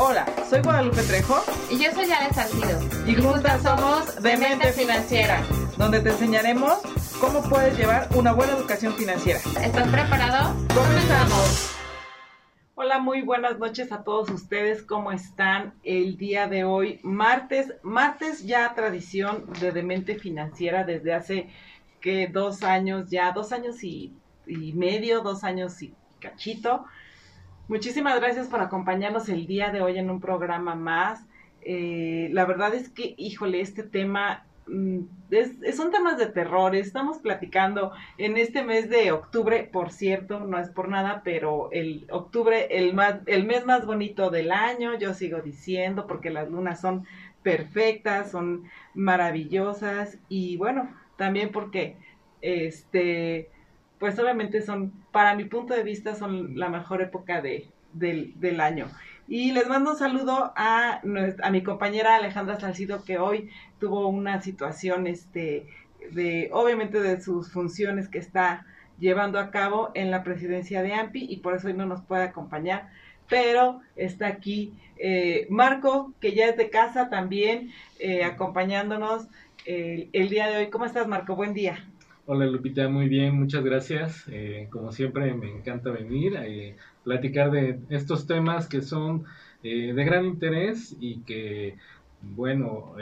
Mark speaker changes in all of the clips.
Speaker 1: Hola, soy Guadalupe Trejo.
Speaker 2: Y yo soy Ale Salcido.
Speaker 1: Y, juntas somos Demente Financiera, donde te enseñaremos cómo puedes llevar una buena educación financiera.
Speaker 2: ¿Estás preparado?
Speaker 1: ¡Comenzamos! Hola, muy buenas noches a todos ustedes. ¿Cómo están el día de hoy? Martes, martes ya tradición de Demente Financiera desde hace que dos años ya, dos años y, y medio, dos años y cachito. Muchísimas gracias por acompañarnos el día de hoy en un programa más. Eh, la verdad es que, híjole, este tema mm, es, son temas de terror. Estamos platicando en este mes de octubre, por cierto, no es por nada, pero el octubre, el, más, el mes más bonito del año, yo sigo diciendo, porque las lunas son perfectas, son maravillosas y bueno, también porque este pues obviamente son, para mi punto de vista, son la mejor época de, del, año. Y les mando un saludo a, a mi compañera Alejandra Salcido, que hoy tuvo una situación, este, de, obviamente de sus funciones que está llevando a cabo en la presidencia de AMPI y por eso hoy no nos puede acompañar. Pero está aquí eh, Marco, que ya es de casa también, eh, acompañándonos el día de hoy. ¿Cómo estás, Marco? Buen día.
Speaker 3: Hola Lupita, muy bien, muchas gracias. Eh, como siempre me encanta venir a eh, platicar de estos temas que son eh, de gran interés y que, bueno,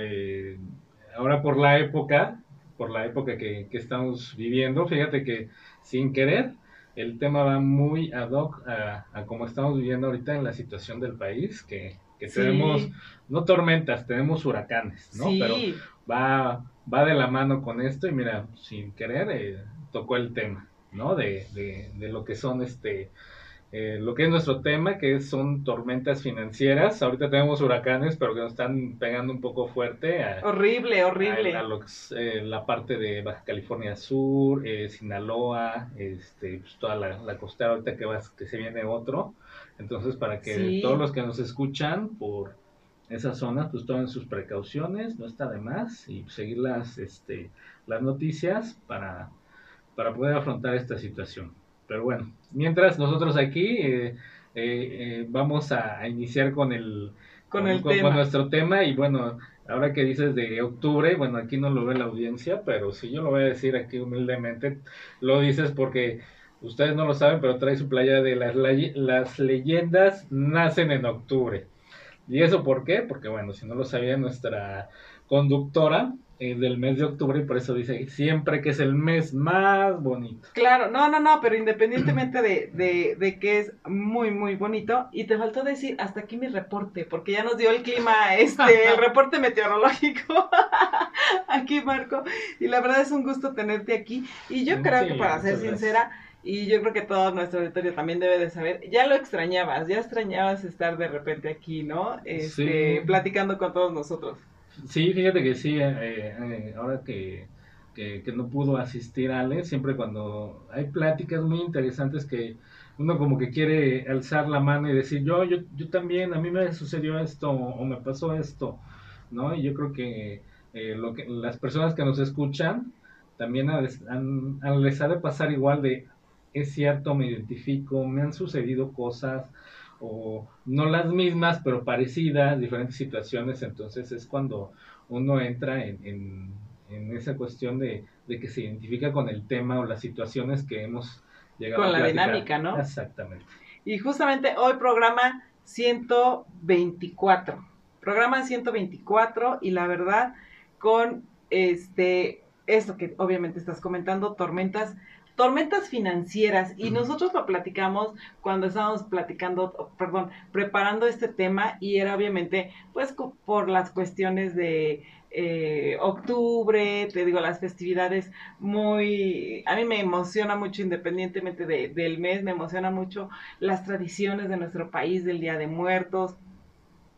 Speaker 3: ahora por la época, por la época que, estamos viviendo, fíjate que sin querer el tema va muy ad hoc a, a como estamos viviendo ahorita en la situación del país, que, tenemos, no tormentas, tenemos huracanes, ¿no? Pero va va de la mano con esto y mira, sin querer eh, tocó el tema, ¿no? De, de, de, lo que son este, eh, lo que es nuestro tema, que son tormentas financieras. Ahorita tenemos huracanes, pero que nos están pegando un poco fuerte.
Speaker 1: horrible, horrible.
Speaker 3: A, eh, la parte de Baja California Sur, Sinaloa, este, pues toda la, la costera ahorita que, va, que se viene otro. Entonces, para que todos los que nos escuchan por esa zona, pues tomen sus precauciones, no está de más, y seguir las, este, las noticias para, para poder afrontar esta situación. Pero bueno, mientras nosotros aquí eh, eh, eh, vamos a, iniciar con el,
Speaker 1: con, el
Speaker 3: nuestro tema y bueno, ahora que dices de octubre, bueno, aquí no lo ve la audiencia, pero si yo lo voy a decir aquí humildemente, lo dices porque ustedes no lo saben, pero trae su playa de las, las leyendas nacen en octubre. ¿Y eso por qué? Porque, bueno, si no lo sabía, nuestra conductora eh, del mes de octubre, y por eso dice siempre que es el mes más bonito.
Speaker 1: Claro, no, no, no, pero independientemente de, de, de, que es muy, muy bonito, y te faltó decir hasta aquí mi reporte, porque ya nos dio el clima, este, el reporte meteorológico aquí, Marco, y la verdad es un gusto tenerte aquí, y yo creo que para ser sincera, y yo creo que todo nuestro auditorio también debe de saber, ya lo extrañabas, ya extrañabas estar de repente aquí, ¿no? Este, platicando con todos nosotros.
Speaker 3: Sí, fíjate que sí, eh, eh, ahora que, no pudo asistir Ale, siempre cuando hay pláticas muy interesantes que uno como que quiere alzar la mano y decir, yo, yo, yo también, a mí me sucedió esto o me pasó esto, ¿no? Y yo creo que, eh, lo que las personas que nos escuchan también han, les ha de pasar igual de, es cierto, me identifico, me han sucedido cosas o no las mismas, pero parecidas, diferentes situaciones, entonces es cuando uno entra en, esa cuestión de, que se identifica con el tema o las situaciones que hemos llegado
Speaker 1: con la dinámica, ¿no?
Speaker 3: Exactamente.
Speaker 1: Y justamente hoy programa 124, programa 124 y la verdad con este esto que obviamente estás comentando, tormentas tormentas financieras y nosotros lo platicamos cuando estábamos platicando, perdón, preparando este tema y era obviamente pues por las cuestiones de eh, octubre, te digo, las festividades muy, a mí me emociona mucho independientemente de, del mes, me emociona mucho las tradiciones de nuestro país del Día de Muertos,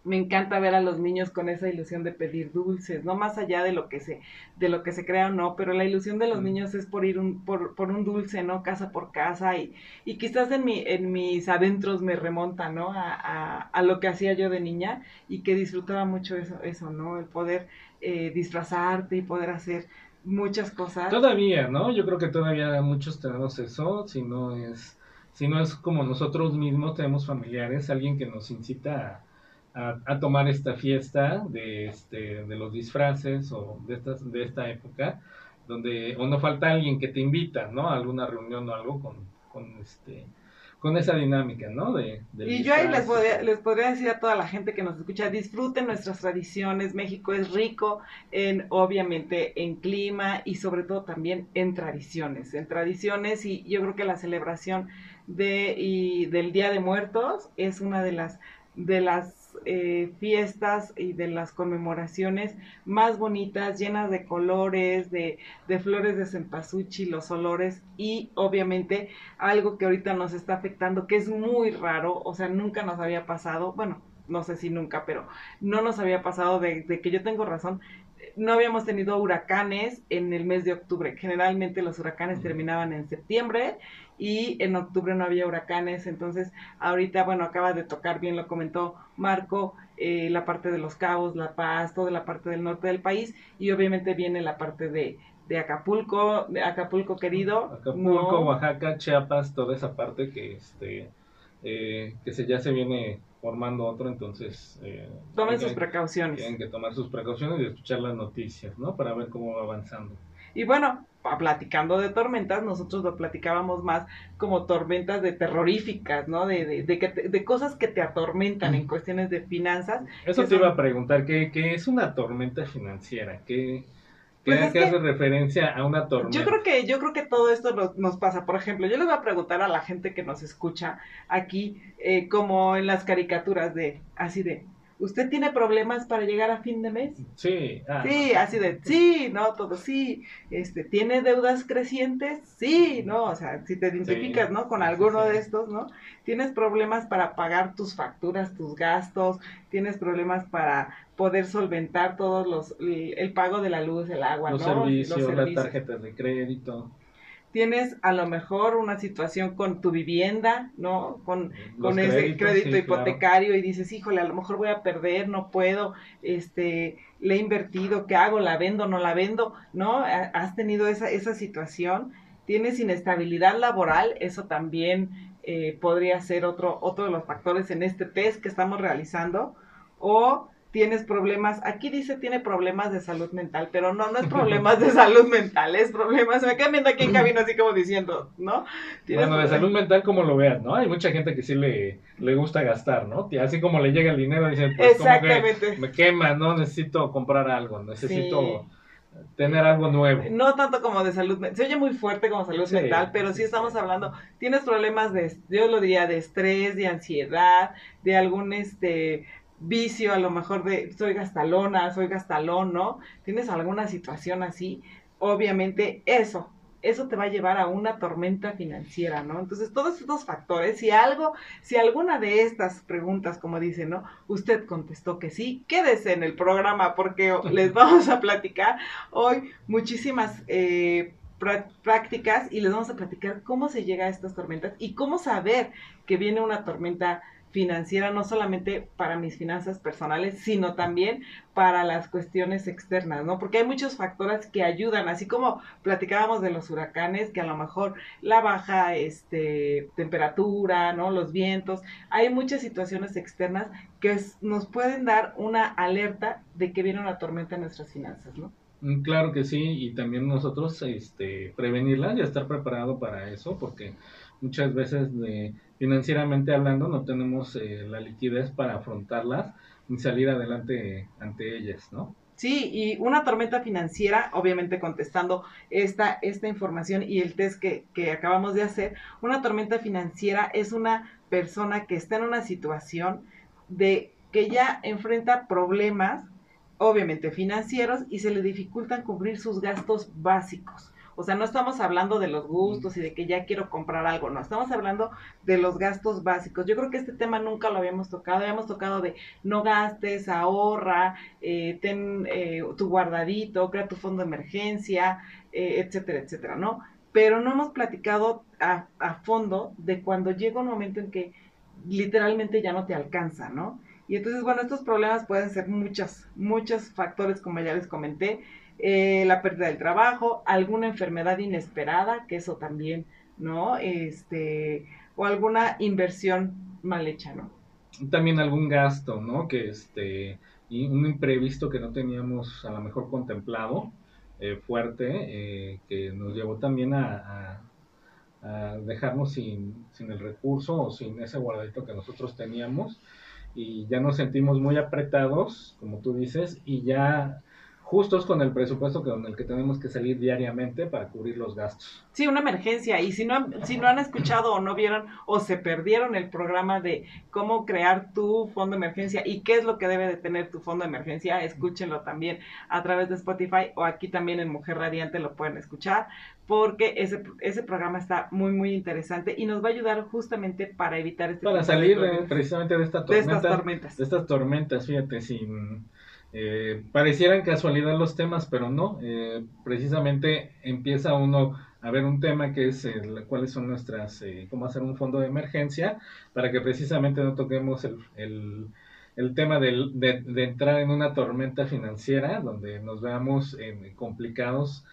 Speaker 1: me encanta ver a los niños con esa ilusión de pedir dulces, no más allá de lo que se, de lo que se crea o no, pero la ilusión de los niños es por ir un, por, por un dulce, ¿no? Casa por casa, y, y quizás en mi, en mis adentros me remonta, ¿no? A, a, a, lo que hacía yo de niña, y que disfrutaba mucho eso, eso, ¿no? El poder eh, disfrazarte y poder hacer muchas cosas.
Speaker 3: Todavía, ¿no? Yo creo que todavía muchos tenemos eso, si no es, si no es como nosotros mismos tenemos familiares, alguien que nos incita a a, tomar esta fiesta de, este, de los disfraces o de, estas, de esta época, donde o no falta alguien que te invita, ¿no? A alguna reunión o algo con, con este con esa dinámica, ¿no? De,
Speaker 1: y yo ahí les podría, les podría decir a toda la gente que nos escucha, disfruten nuestras tradiciones, México es rico en, obviamente, en clima y sobre todo también en tradiciones, en tradiciones y yo creo que la celebración de, y del Día de Muertos es una de las de las eh, fiestas y de las conmemoraciones más bonitas, llenas de colores, de, de flores de cempasúchil, los olores y obviamente algo que ahorita nos está afectando, que es muy raro, o sea, nunca nos había pasado, bueno, no sé si nunca, pero no nos había pasado de, de que yo tengo razón, no habíamos tenido huracanes en el mes de octubre. Generalmente los huracanes terminaban en septiembre y en octubre no había huracanes. Entonces, ahorita, bueno, acaba de tocar, bien lo comentó Marco, eh, la parte de los cabos, La Paz, toda la parte del norte del país y obviamente viene la parte de, de Acapulco, de Acapulco querido.
Speaker 3: Acapulco, Oaxaca, Chiapas, toda esa parte que este eh, que se, ya se viene formando otro, entonces...
Speaker 1: Eh, Tomen sus precauciones.
Speaker 3: Tienen que tomar sus precauciones y escuchar las noticias, ¿no? Para ver cómo va avanzando.
Speaker 1: Y bueno, platicando de tormentas, nosotros lo platicábamos más como tormentas de terroríficas, ¿no? De, de, de, de cosas que te atormentan en cuestiones de finanzas.
Speaker 3: Eso te iba a preguntar, ¿qué, ¿qué, es una tormenta financiera? ¿Qué, pues que hace referencia a una tormenta.
Speaker 1: Yo creo que, yo creo que todo esto nos, nos, pasa. Por ejemplo, yo les voy a preguntar a la gente que nos escucha aquí, eh, como en las caricaturas de, así de, ¿Usted tiene problemas para llegar a fin de mes?
Speaker 3: Sí.
Speaker 1: Ah. Sí, así de, sí, no, todo sí. Este, ¿Tiene deudas crecientes? Sí, ¿no? O sea, si te identificas, ¿no? Con alguno de estos, ¿no? ¿Tienes problemas para pagar tus facturas, tus gastos? ¿Tienes problemas para poder solventar todos los, el, pago de la luz, el agua,
Speaker 3: los
Speaker 1: ¿no?
Speaker 3: Servicios, los servicios, las tarjetas de crédito
Speaker 1: tienes a lo mejor una situación con tu vivienda, ¿no? Con, con ese crédito hipotecario y dices, híjole, a lo mejor voy a perder, no puedo, este, le he invertido, ¿qué hago? ¿La vendo, no la vendo? ¿No? Has tenido esa, esa situación, tienes inestabilidad laboral, eso también eh, podría ser otro, otro de los factores en este test que estamos realizando, o tienes problemas, aquí dice tiene problemas de salud mental, pero no, no es problemas de salud mental, es problemas, me quedan viendo aquí en cabina así como diciendo, ¿no?
Speaker 3: Bueno, de salud mental como lo veas, ¿no? Hay mucha gente que sí le, le gusta gastar, ¿no? Así como le llega el dinero, dicen, pues Exactamente. me quema, ¿no? Necesito comprar algo, necesito... tener algo nuevo.
Speaker 1: No tanto como de salud mental, se oye muy fuerte como salud mental, pero sí estamos hablando, tienes problemas de, yo lo diría, de estrés, de ansiedad, de algún, este, vicio, a lo mejor de soy gastalona, soy gastalón, ¿no? Tienes alguna situación así, obviamente eso, eso te va a llevar a una tormenta financiera, ¿no? Entonces, todos estos factores, si algo, si alguna de estas preguntas, como dice, ¿no? Usted contestó que sí, quédese en el programa porque les vamos a platicar hoy muchísimas eh, prácticas y les vamos a platicar cómo se llega a estas tormentas y cómo saber que viene una tormenta financiera, no solamente para mis finanzas personales, sino también para las cuestiones externas, ¿no? Porque hay muchos factores que ayudan, así como platicábamos de los huracanes, que a lo mejor la baja este, temperatura, ¿no? Los vientos, hay muchas situaciones externas que nos pueden dar una alerta de que viene una tormenta en nuestras finanzas, ¿no?
Speaker 3: Mm, claro que sí, y también nosotros este, prevenirla y estar preparado para eso, porque muchas veces de, financieramente hablando no tenemos eh, la liquidez para afrontarlas ni salir adelante ante ellas, ¿no?
Speaker 1: Sí, y una tormenta financiera, obviamente contestando esta, esta información y el test que, que acabamos de hacer, una tormenta financiera es una persona que está en una situación de que ya enfrenta problemas, obviamente financieros, y se le dificultan cubrir sus gastos básicos. O sea, no estamos hablando de los gustos y de que ya quiero comprar algo, no, estamos hablando de los gastos básicos. Yo creo que este tema nunca lo habíamos tocado, habíamos tocado de no gastes, ahorra, eh, ten eh, tu guardadito, crea tu fondo de emergencia, eh, etcétera, etcétera, ¿no? Pero no hemos platicado a, a fondo de cuando llega un momento en que literalmente ya no te alcanza, ¿no? Y entonces, bueno, estos problemas pueden ser muchos, muchos factores, como ya les comenté. Eh, la pérdida del trabajo, alguna enfermedad inesperada, que eso también, ¿no? Este, o alguna inversión mal hecha, ¿no?
Speaker 3: también algún gasto, ¿no? Que este, y un imprevisto que no teníamos a lo mejor contemplado, eh, fuerte, eh, que nos llevó también a, dejarnos sin, sin, el recurso o sin ese guardadito que nosotros teníamos y ya nos sentimos muy apretados, como tú dices, y ya justos con el presupuesto con el que tenemos que salir diariamente para cubrir los gastos.
Speaker 1: Sí, una emergencia. Y si no, si no han escuchado o no vieron o se perdieron el programa de cómo crear tu fondo de emergencia y qué es lo que debe de tener tu fondo de emergencia, escúchenlo también a través de Spotify o aquí también en Mujer Radiante lo pueden escuchar porque ese, ese programa está muy, muy interesante y nos va a ayudar justamente para evitar este
Speaker 3: Para salir precisamente de, esta
Speaker 1: tormenta, de estas tormentas.
Speaker 3: De estas tormentas, fíjate, sin eh, parecieran casualidad los temas, pero no. Eh, precisamente empieza uno a ver un tema que es cuáles son nuestras, eh, cómo hacer un fondo de emergencia, para que precisamente no toquemos el, el, el tema de, de, entrar en una tormenta financiera, donde nos veamos complicados.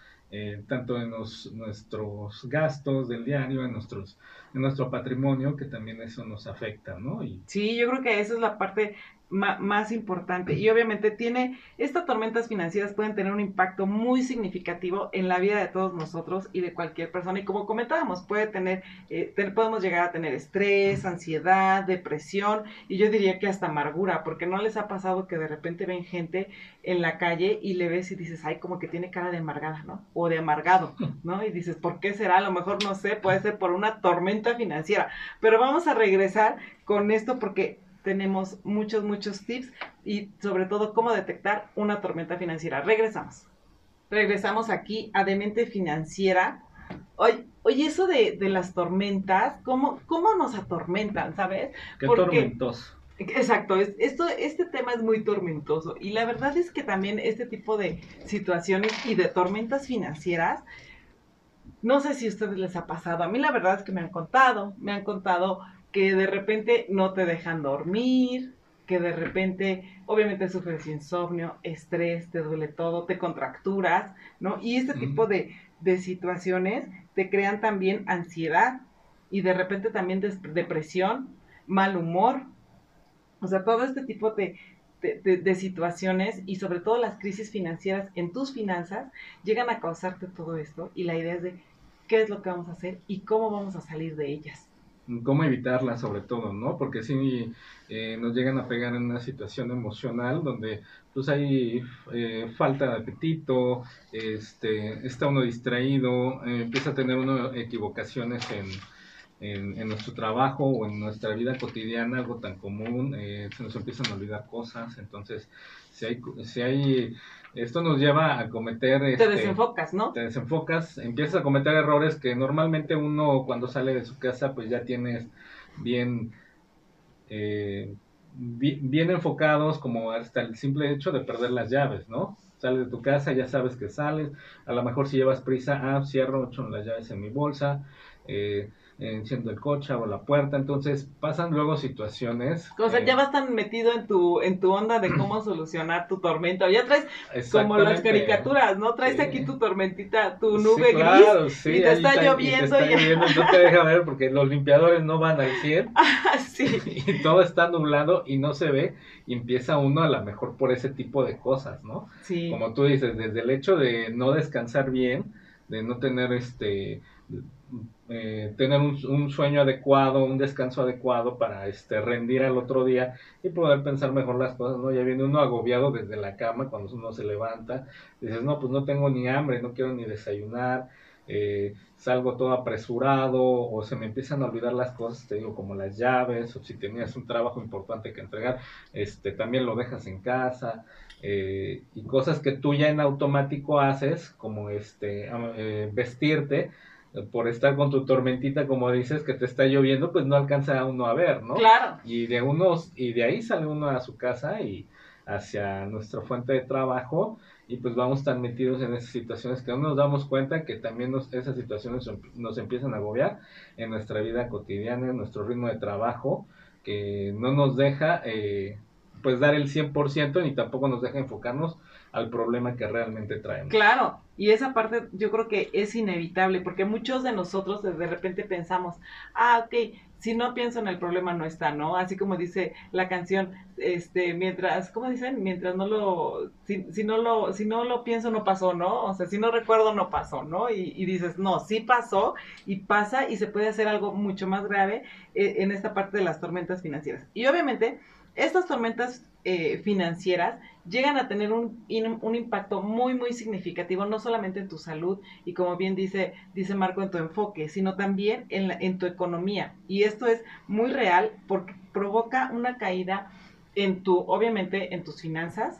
Speaker 3: tanto en nuestros gastos del diario, en nuestros en nuestro patrimonio, que también eso nos afecta, ¿no? Y...
Speaker 1: Sí, yo creo que esa es la parte más importante. Y obviamente tiene, estas tormentas financieras pueden tener un impacto muy significativo en la vida de todos nosotros y de cualquier persona. Y como comentábamos, puede tener, eh, podemos llegar a tener estrés, ansiedad, depresión y yo diría que hasta amargura, porque no les ha pasado que de repente ven gente en la calle y le ves y dices, ay, como que tiene cara de amargada, ¿no? O de amargado, ¿no? Y dices, ¿por qué será? A lo mejor no sé, puede ser por una tormenta financiera. Pero vamos a regresar con esto porque tenemos muchos, muchos tips y sobre todo cómo detectar una tormenta financiera. Regresamos. Regresamos aquí a Demente Financiera. Oye, oye eso de, las tormentas, ¿cómo, ¿cómo nos atormentan, sabes?
Speaker 3: Qué tormentoso.
Speaker 1: Exacto, esto, este tema es muy tormentoso y la verdad es que también este tipo de situaciones y de tormentas financieras, no sé si a ustedes les ha pasado, a mí la verdad es que me han contado, me han contado que de repente no te dejan dormir, que de repente obviamente sufres insomnio, estrés, te duele todo, te contracturas, ¿no? Y este tipo de, situaciones te crean también ansiedad y de repente también depresión, mal humor. O sea, todo este tipo de, de, situaciones y sobre todo las crisis financieras en tus finanzas llegan a causarte todo esto y la idea es de qué es lo que vamos a hacer y cómo vamos a salir de ellas
Speaker 3: cómo evitarla sobre todo, ¿no? Porque si eh, nos llegan a pegar en una situación emocional donde pues hay eh, falta de apetito, este, está uno distraído, eh, empieza a tener uno equivocaciones en, en, en, nuestro trabajo o en nuestra vida cotidiana, algo tan común, se nos empiezan a olvidar cosas, entonces si hay, si hay esto nos lleva a cometer...
Speaker 1: te este, desenfocas, ¿no?
Speaker 3: Te desenfocas, empiezas a cometer errores que normalmente uno cuando sale de su casa pues ya tienes bien, eh, bien, enfocados como hasta el simple hecho de perder las llaves, ¿no? Sales de tu casa, ya sabes que sales, a lo mejor si llevas prisa, ah, cierro, echo las llaves en mi bolsa, eh, enciendo el coche, o la puerta, entonces pasan luego situaciones.
Speaker 1: O sea, ya vas tan metido en tu, en tu onda de cómo solucionar tu tormenta, ya traes como las caricaturas, ¿no? Traes aquí tu tormentita, tu nube gris, y te está, lloviendo.
Speaker 3: Y no te deja ver porque los limpiadores no van al 100.
Speaker 1: Ah, sí.
Speaker 3: Y todo está nublado y no se ve, y empieza uno a lo mejor por ese tipo de cosas, ¿no?
Speaker 1: Sí.
Speaker 3: Como tú dices, desde el hecho de no descansar bien, de no tener este eh, tener un, sueño adecuado, un descanso adecuado para este, rendir al otro día y poder pensar mejor las cosas, ¿no? Ya viene uno agobiado desde la cama cuando uno se levanta, dices, no, pues no tengo ni hambre, no quiero ni desayunar, eh, salgo todo apresurado o se me empiezan a olvidar las cosas, te digo, como las llaves o si tenías un trabajo importante que entregar, este, también lo dejas en casa. Eh, y cosas que tú ya en automático haces, como este, vestirte, por estar con tu tormentita, como dices, que te está lloviendo, pues no alcanza a uno a ver, ¿no?
Speaker 1: Claro.
Speaker 3: Y de unos, y de ahí sale uno a su casa y hacia nuestra fuente de trabajo, y pues vamos tan metidos en esas situaciones que no nos damos cuenta que también nos, esas situaciones nos empiezan a agobiar en nuestra vida cotidiana, en nuestro ritmo de trabajo, que no nos deja eh, pues dar el 100% ni tampoco nos deja enfocarnos al problema que realmente traemos.
Speaker 1: Claro, y esa parte yo creo que es inevitable, porque muchos de nosotros de repente pensamos, ah, ok, si no pienso en el problema no está, ¿no? Así como dice la canción, este, mientras, ¿cómo dicen? Mientras no lo, si, si no lo, si no lo pienso no pasó, ¿no? O sea, si no recuerdo no pasó, ¿no? Y, y dices, no, sí pasó y pasa y se puede hacer algo mucho más grave eh, en esta parte de las tormentas financieras. Y obviamente, estas tormentas eh, financieras llegan a tener un, un, impacto muy, muy significativo, no solamente en tu salud y como bien dice, dice Marco, en tu enfoque, sino también en, en tu economía. Y esto es muy real porque provoca una caída en tu, obviamente, en tus finanzas,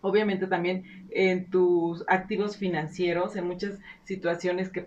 Speaker 1: obviamente también en tus activos financieros, en muchas situaciones que,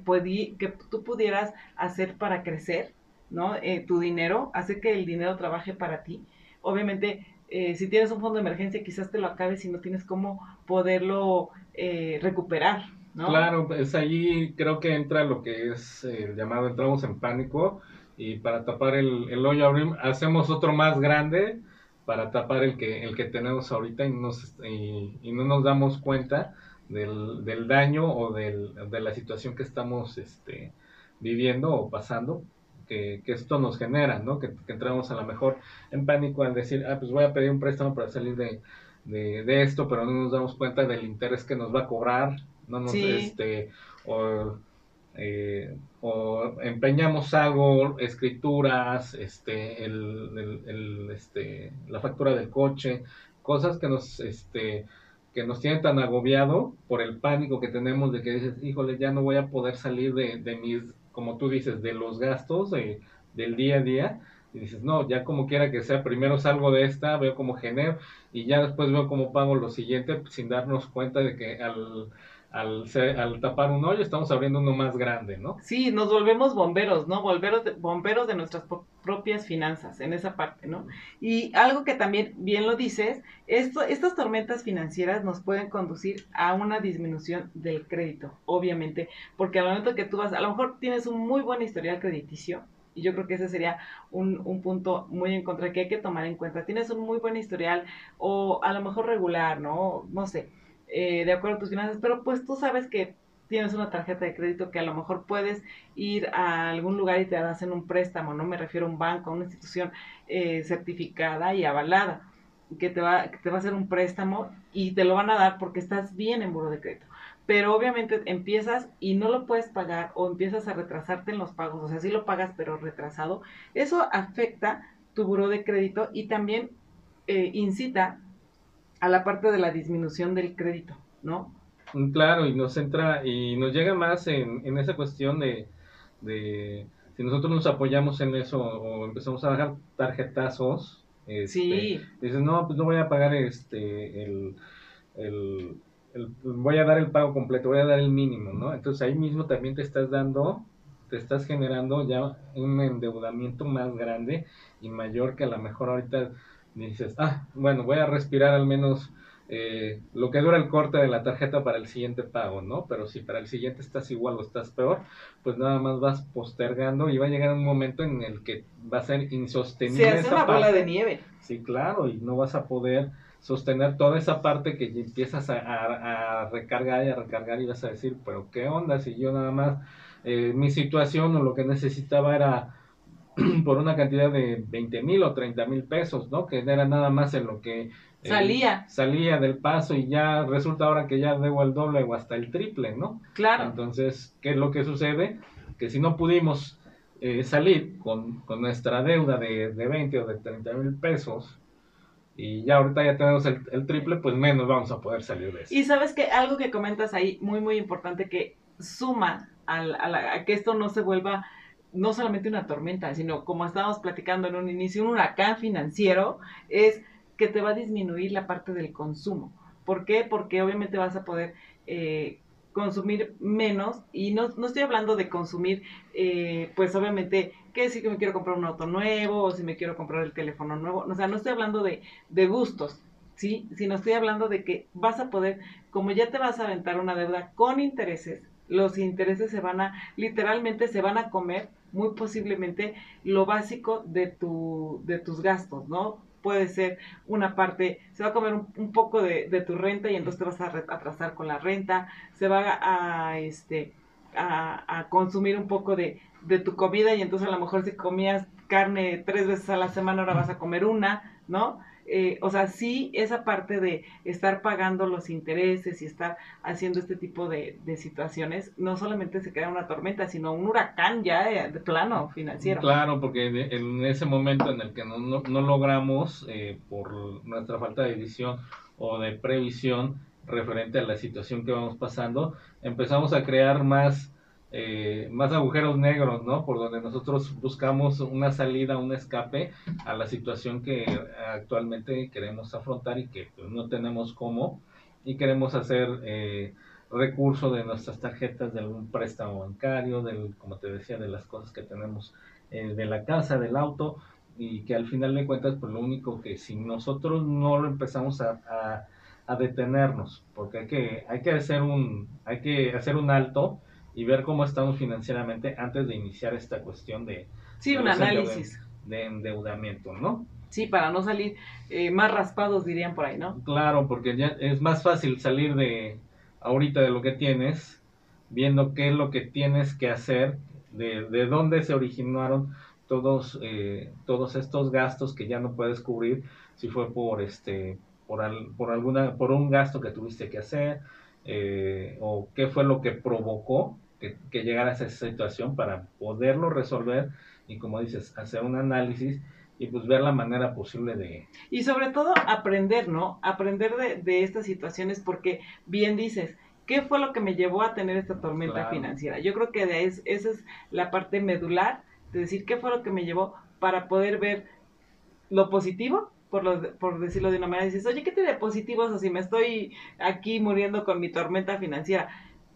Speaker 1: que tú pudieras hacer para crecer, ¿no? Eh, tu dinero, hace que el dinero trabaje para ti obviamente, eh, si tienes un fondo de emergencia, quizás te lo acabes y no tienes cómo poderlo eh, recuperar, ¿no?
Speaker 3: Claro, pues ahí creo que entra lo que es el llamado entramos en pánico y para tapar el, el hoyo hacemos otro más grande para tapar el que, el que tenemos ahorita y, nos, y, no nos damos cuenta del, del daño o del, de la situación que estamos este, viviendo o pasando que, esto nos genera, ¿no? Que, entramos a lo mejor en pánico al decir, ah, pues voy a pedir un préstamo para salir de, de, esto, pero no nos damos cuenta del interés que nos va a cobrar, no nos, este, o, eh, o empeñamos algo, escrituras, este, el, el, este, la factura del coche, cosas que nos, este, que nos tienen tan agobiado por el pánico que tenemos de que dices, híjole, ya no voy a poder salir de, de mis como tú dices, de los gastos del día a día, y dices, no, ya como quiera que sea, primero salgo de esta, veo cómo genero, y ya después veo cómo pago lo siguiente, sin darnos cuenta de que al al, al tapar un hoyo estamos abriendo uno más grande, ¿no?
Speaker 1: Sí, nos volvemos bomberos, ¿no? Bomberos de, bomberos de nuestras propias finanzas en esa parte, ¿no? Y algo que también bien lo dices, esto, estas tormentas financieras nos pueden conducir a una disminución del crédito, obviamente, porque al momento que tú vas, a lo mejor tienes un muy buen historial crediticio, y yo creo que ese sería un, un, punto muy en contra que hay que tomar en cuenta. Tienes un muy buen historial o a lo mejor regular, ¿no? No sé eh, de acuerdo a tus finanzas, pero pues tú sabes que tienes una tarjeta de crédito que a lo mejor puedes ir a algún lugar y te hacen un préstamo, no me refiero a un banco, a una institución eh, certificada y avalada, que te, va, que te va a hacer un préstamo y te lo van a dar porque estás bien en buro de crédito. Pero obviamente empiezas y no lo puedes pagar o empiezas a retrasarte en los pagos, o sea, sí lo pagas pero retrasado, eso afecta tu buro de crédito y también eh, incita a la parte de la disminución del crédito, ¿no?
Speaker 3: Mm, claro, y nos entra y nos llega más en, en esa cuestión de, de, si nosotros nos apoyamos en eso o empezamos a dejar tarjetazos, este, sí. dices, no, pues no voy a pagar este, el, el, voy a dar el pago completo, voy a dar el mínimo, ¿no? Entonces ahí mismo también te estás dando, te estás generando ya un endeudamiento más grande y mayor que a lo mejor ahorita dices, ah, bueno, voy a respirar al menos eh, lo que dura el corte de la tarjeta para el siguiente pago, ¿no? Pero si para el siguiente estás igual o estás peor, pues nada más vas postergando y va a llegar un momento en el que va a ser insostenible.
Speaker 1: Se hace una bola de nieve.
Speaker 3: Sí, claro, y no vas a poder sostener toda esa parte que empiezas a, a, recargar y a recargar y vas a decir, pero qué onda si yo nada más, eh, mi situación o lo que necesitaba era por una cantidad de 20 mil o 30 mil pesos, ¿no? Que era nada más en lo que
Speaker 1: eh, salía.
Speaker 3: salía del paso y ya resulta ahora que ya debo el doble o hasta el triple, ¿no?
Speaker 1: Claro.
Speaker 3: Entonces, ¿qué es lo que sucede? Que si no pudimos eh, salir con, con, nuestra deuda de, de 20 o de 30 mil pesos, y ya ahorita ya tenemos el, el, triple, pues menos vamos a poder salir de eso.
Speaker 1: Y sabes que algo que comentas ahí, muy, muy importante, que suma al, a, a que esto no se vuelva no solamente una tormenta, sino como estábamos platicando en un inicio, un huracán financiero, es que te va a disminuir la parte del consumo. ¿Por qué? Porque obviamente vas a poder eh, consumir menos y no, no, estoy hablando de consumir, eh, pues obviamente, que si me quiero comprar un auto nuevo o si me quiero comprar el teléfono nuevo, o sea, no estoy hablando de, de gustos, ¿sí? Sino estoy hablando de que vas a poder, como ya te vas a aventar una deuda con intereses, los intereses se van a, literalmente se van a comer muy posiblemente lo básico de, tu, de tus gastos, ¿no? puede ser una parte, se va a comer un, poco de, tu renta y entonces te vas a atrasar con la renta, se va a, este, a, consumir un poco de, de tu comida y entonces a lo mejor si comías carne tres veces a la semana ahora vas a comer una, ¿no? Eh, o sea, sí, esa parte de estar pagando los intereses y estar haciendo este tipo de, situaciones, no solamente se crea una tormenta, sino un huracán ya de, plano financiero.
Speaker 3: Claro, porque en ese momento en el que no, no, logramos, eh, por nuestra falta de visión o de previsión referente a la situación que vamos pasando, empezamos a crear más eh, más agujeros negros, ¿no? Por donde nosotros buscamos una salida, un escape a la situación que actualmente queremos afrontar y que pues, no tenemos cómo y queremos hacer eh, recurso de nuestras tarjetas de algún préstamo bancario, del, como te decía, de las cosas que tenemos eh, de la casa, del auto y que al final de cuentas, pues lo único que si nosotros no lo empezamos a, a, detenernos, porque hay que, hay que hacer un, hay que hacer un alto y ver cómo estamos financieramente antes de iniciar esta cuestión de...
Speaker 1: Sí, un análisis.
Speaker 3: De endeudamiento, ¿no?
Speaker 1: Sí, para no salir eh, más raspados, dirían por ahí, ¿no?
Speaker 3: Claro, porque ya es más fácil salir de ahorita de lo que tienes, viendo qué es lo que tienes que hacer, de, de dónde se originaron todos, eh, todos estos gastos que ya no puedes cubrir, si fue por este por, por alguna por un gasto que tuviste que hacer eh, o qué fue lo que provocó que, llegara a esa situación para poderlo resolver y como dices, hacer un análisis y pues ver la manera posible de...
Speaker 1: Y sobre todo aprender, ¿no? Aprender de, estas situaciones porque bien dices, ¿qué fue lo que me llevó a tener esta tormenta financiera? Yo creo que de esa es la parte medular de decir qué fue lo que me llevó para poder ver lo positivo, por, lo, por decirlo de una manera, dices, oye, ¿qué tiene positivo o si me estoy aquí muriendo con mi tormenta financiera?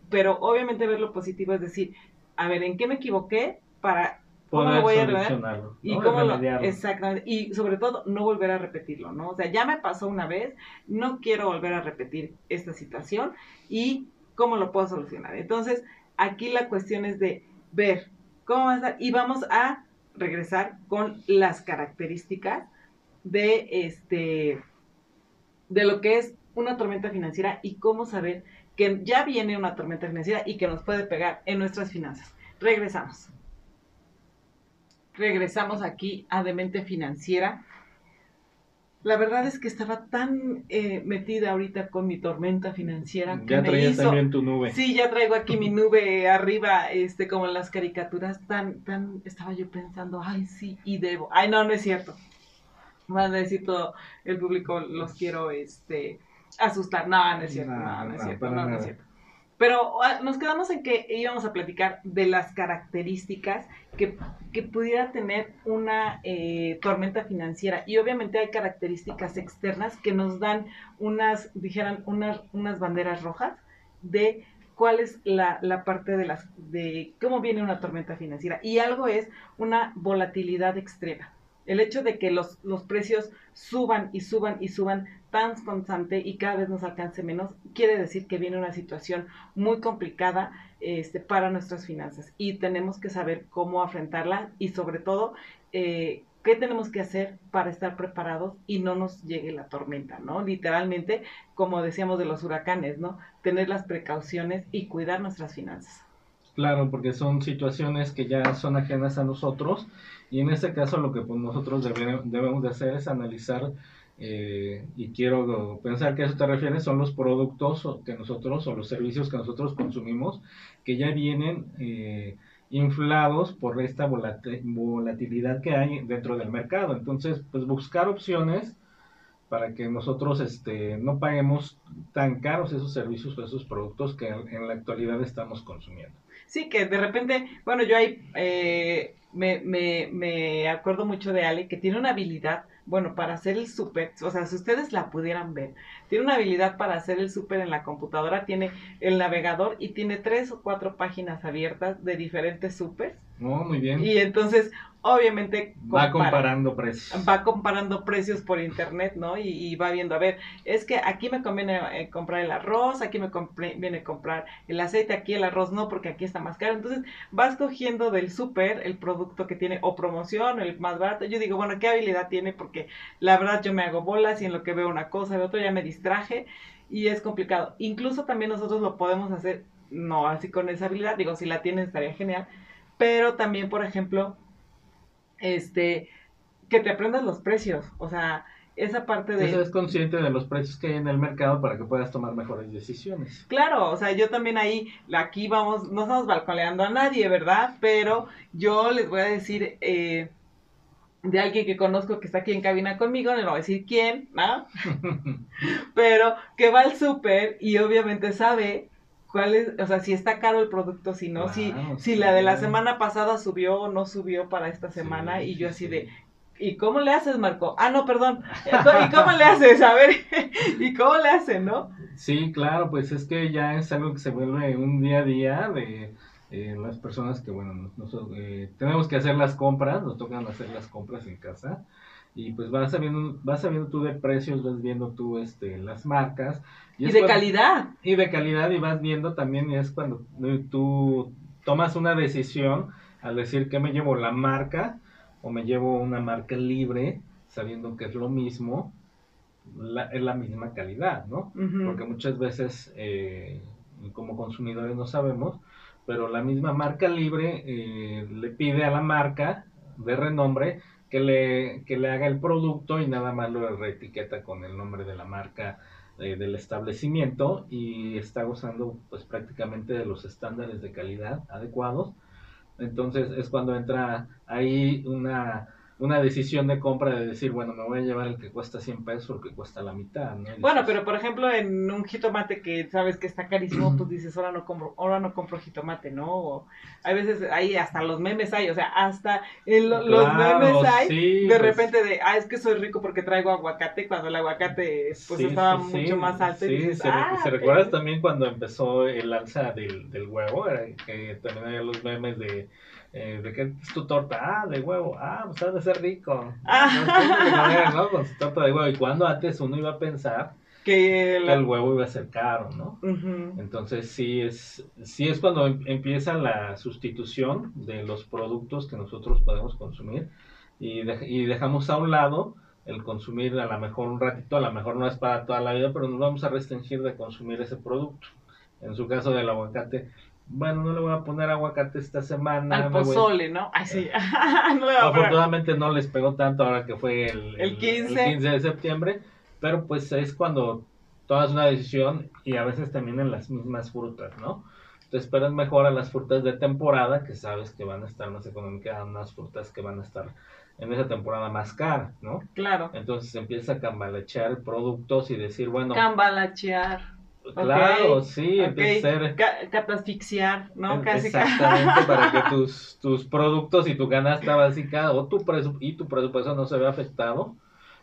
Speaker 1: Pero obviamente ver lo positivo es decir, a ver, ¿en qué me equivoqué para
Speaker 3: cómo lo voy a arreglar
Speaker 1: y cómo lo, exactamente y sobre todo no volver a repetirlo, ¿no? O sea, ya me pasó una vez, no quiero volver a repetir esta situación y cómo lo puedo solucionar. Entonces, aquí la cuestión es de ver cómo va a estar y vamos a regresar con las características de este de lo que es una tormenta financiera y cómo saber que ya viene una tormenta financiera y que nos puede pegar en nuestras finanzas. Regresamos. Regresamos aquí a Demente Financiera. La verdad es que estaba tan eh, metida ahorita con mi tormenta financiera.
Speaker 3: Que ya traías también tu nube.
Speaker 1: Sí, ya traigo aquí mi nube arriba, este, como en las caricaturas. Tan, tan, estaba yo pensando, ay, sí, y debo. Ay, no, no es cierto. Van a decir todo el público, los quiero, este, asustar. No, no es cierto. No, no, es cierto. No, no es cierto. Pero ah, nos quedamos en que íbamos a platicar de las características que, que pudiera tener una eh, tormenta financiera. Y obviamente hay características externas que nos dan unas, dijeran, unas, unas banderas rojas de cuál es la, la, parte de las de cómo viene una tormenta financiera. Y algo es una volatilidad extrema. El hecho de que los, los precios suban y suban y suban tan constante y cada vez nos alcance menos, quiere decir que viene una situación muy complicada este, para nuestras finanzas y tenemos que saber cómo afrontarla y sobre todo eh, qué tenemos que hacer para estar preparados y no nos llegue la tormenta, ¿no? Literalmente, como decíamos de los huracanes, ¿no? Tener las precauciones y cuidar nuestras finanzas.
Speaker 3: Claro, porque son situaciones que ya son ajenas a nosotros y en este caso lo que pues, nosotros debemos de hacer es analizar eh, y quiero pensar que a eso te refieres, son los productos que nosotros o los servicios que nosotros consumimos que ya vienen eh, inflados por esta volatilidad que hay dentro del mercado. Entonces, pues buscar opciones para que nosotros este, no paguemos tan caros esos servicios o esos productos que en, la actualidad estamos consumiendo.
Speaker 1: Sí, que de repente, bueno, yo ahí eh, me, me, me acuerdo mucho de Ale que tiene una habilidad bueno, para hacer el súper, o sea, si ustedes la pudieran ver, tiene una habilidad para hacer el súper en la computadora, tiene el navegador y tiene tres o cuatro páginas abiertas de diferentes súper
Speaker 3: Oh, muy bien.
Speaker 1: Y entonces, obviamente...
Speaker 3: Va comparando precios.
Speaker 1: Va comparando precios por internet, ¿no? Y, va viendo, a ver, es que aquí me conviene eh, comprar el arroz, aquí me conviene comprar el aceite, aquí el arroz no, porque aquí está más caro. Entonces, vas cogiendo del súper el producto que tiene o promoción, el más barato. Yo digo, bueno, ¿qué habilidad tiene? Porque la verdad yo me hago bolas y en lo que veo una cosa, de otra ya me distraje y es complicado. Incluso también nosotros lo podemos hacer, no así con esa habilidad, digo, si la tienes estaría genial, pero también, por ejemplo, este, que te aprendas los precios, o sea, esa parte de...
Speaker 3: Eso es consciente de los precios que hay en el mercado para que puedas tomar mejores decisiones.
Speaker 1: Claro, o sea, yo también ahí, aquí vamos, no estamos balconeando a nadie, ¿verdad? Pero yo les voy a decir eh, de alguien que conozco que está aquí en cabina conmigo, no voy a decir quién, ¿no? Pero que va al súper y obviamente sabe cuál es, o sea, si está caro el producto, si no, si, si la de la semana pasada subió o no subió para esta semana y yo así de, ¿y cómo le haces, Marco? Ah, no, perdón, ¿y cómo le haces? A ver, ¿y cómo le hacen, no?
Speaker 3: Sí, claro, pues es que ya es algo que se vuelve un día a día de eh, las personas que, bueno, nosotros eh, tenemos que hacer las compras, nos tocan hacer las compras en casa y pues vas sabiendo, vas sabiendo tú de precios, vas viendo tú este, las marcas.
Speaker 1: Y, de calidad.
Speaker 3: Y de calidad y vas viendo también, y es cuando tú tomas una decisión al decir que me llevo la marca o me llevo una marca libre, sabiendo que es lo mismo, es la misma calidad, ¿no? Porque muchas veces eh, como consumidores no sabemos, pero la misma marca libre eh, le pide a la marca de renombre que le, que le haga el producto y nada más lo reetiqueta con el nombre de la marca eh, del establecimiento y está gozando pues prácticamente de los estándares de calidad adecuados. Entonces es cuando entra ahí una una decisión de compra de decir, bueno, me voy a llevar el que cuesta 100 pesos porque cuesta la mitad, ¿no?
Speaker 1: bueno, pero por ejemplo, en un jitomate que sabes que está carísimo, pues dices, ahora no compro, ahora no compro jitomate, ¿no? O hay veces, ahí hasta los memes hay, o sea, hasta en los memes hay, de pues repente de, ah, es que soy rico porque traigo aguacate, cuando el aguacate pues estaba mucho más alto. y dices,
Speaker 3: se,
Speaker 1: ah,
Speaker 3: ¿se recuerdas también cuando empezó el alza del, del huevo? Era que también había los memes de eh, ¿De qué es tu torta? Ah, de huevo. Ah, pues ha de ser rico. Ah. ¿no? Con su torta de huevo. Y cuando antes uno iba a pensar que el, huevo iba a ser caro, ¿no? Entonces sí es, sí es cuando em, empieza la sustitución de los productos que nosotros podemos consumir y, y dejamos a un lado el consumir a lo mejor un ratito, a lo mejor no es para toda la vida, pero nos vamos a restringir de consumir ese producto. En su caso del aguacate, bueno, no le voy a poner aguacate esta semana.
Speaker 1: Al pozole, ¿no? Ay, sí.
Speaker 3: Afortunadamente no les pegó tanto ahora que fue el, el, 15. de septiembre, pero pues es cuando tomas una decisión y a veces también en las mismas frutas, ¿no? Te esperas mejor a las frutas de temporada, que sabes que van a estar más económicas, unas frutas que van a estar en esa temporada más caras, ¿no?
Speaker 1: Claro.
Speaker 3: Entonces empieza a cambalachear productos y decir, bueno...
Speaker 1: Cambalachear
Speaker 3: Claro, sí,
Speaker 1: okay. ser... ¿no?
Speaker 3: Casi. Exactamente, para que tus, tus productos y tu canasta básica o tu y tu presupuesto no se vea afectado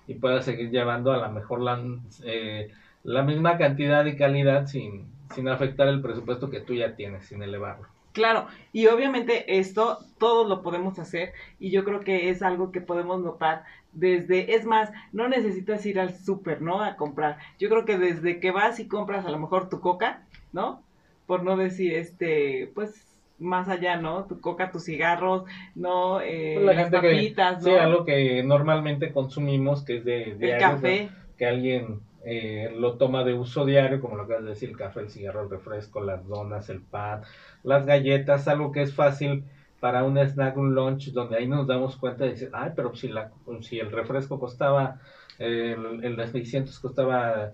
Speaker 3: y puedas seguir llevando a la mejor la, eh, la misma cantidad y calidad sin, sin afectar el presupuesto que tú ya tienes, sin elevarlo.
Speaker 1: Claro, y obviamente esto todos lo podemos hacer y yo creo que es algo que podemos notar desde, es más, no necesitas ir al súper, ¿no? A comprar. Yo creo que desde que vas y compras a lo mejor tu coca, ¿no? Por no decir, este, pues más allá, ¿no? Tu coca, tus cigarros, ¿no? Eh,
Speaker 3: pues las papitas, ¿no? Sí, algo que normalmente consumimos, que es de,
Speaker 1: El café.
Speaker 3: Que alguien eh, lo toma de uso diario, como lo acabas de decir, el café, el cigarro, el refresco, las donas, el pan, las galletas, algo que es fácil para un snack, un lunch, donde ahí nos damos cuenta de decir, ay, pero si, la, si el refresco costaba, el, el de 600 costaba